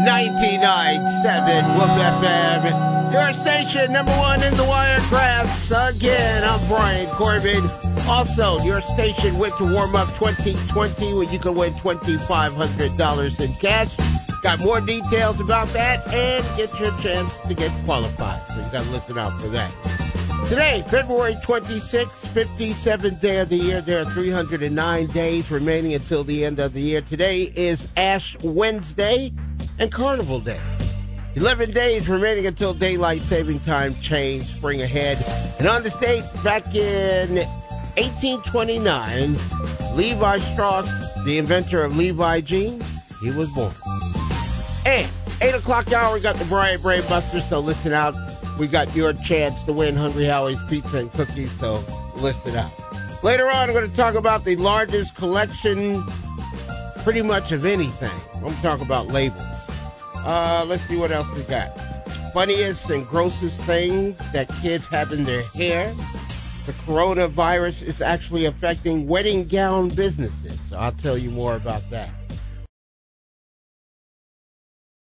99.7 Whoop FM. Your station, number one in the Wiregrass. Again, I'm Brian Corbin. Also, your station went to warm up 2020 where you can win $2,500 in cash. Got more details about that and get your chance to get qualified. So you got to listen out for that. Today, February 26th, 57th day of the year. There are 309 days remaining until the end of the year. Today is Ash Wednesday and Carnival Day. 11 days remaining until daylight saving time change, spring ahead. And on this date, back in 1829, Levi Strauss, the inventor of Levi jeans, he was born. And 8 o'clock hour, we got the Brian Brain Buster, so listen out. We got your chance to win Hungry Howie's Pizza and Cookies, so listen out. Later on, I'm going to talk about the largest collection, pretty much of anything. I'm going to talk about labels. Uh, let's see what else we got. Funniest and grossest things that kids have in their hair. The coronavirus is actually affecting wedding gown businesses. So I'll tell you more about that.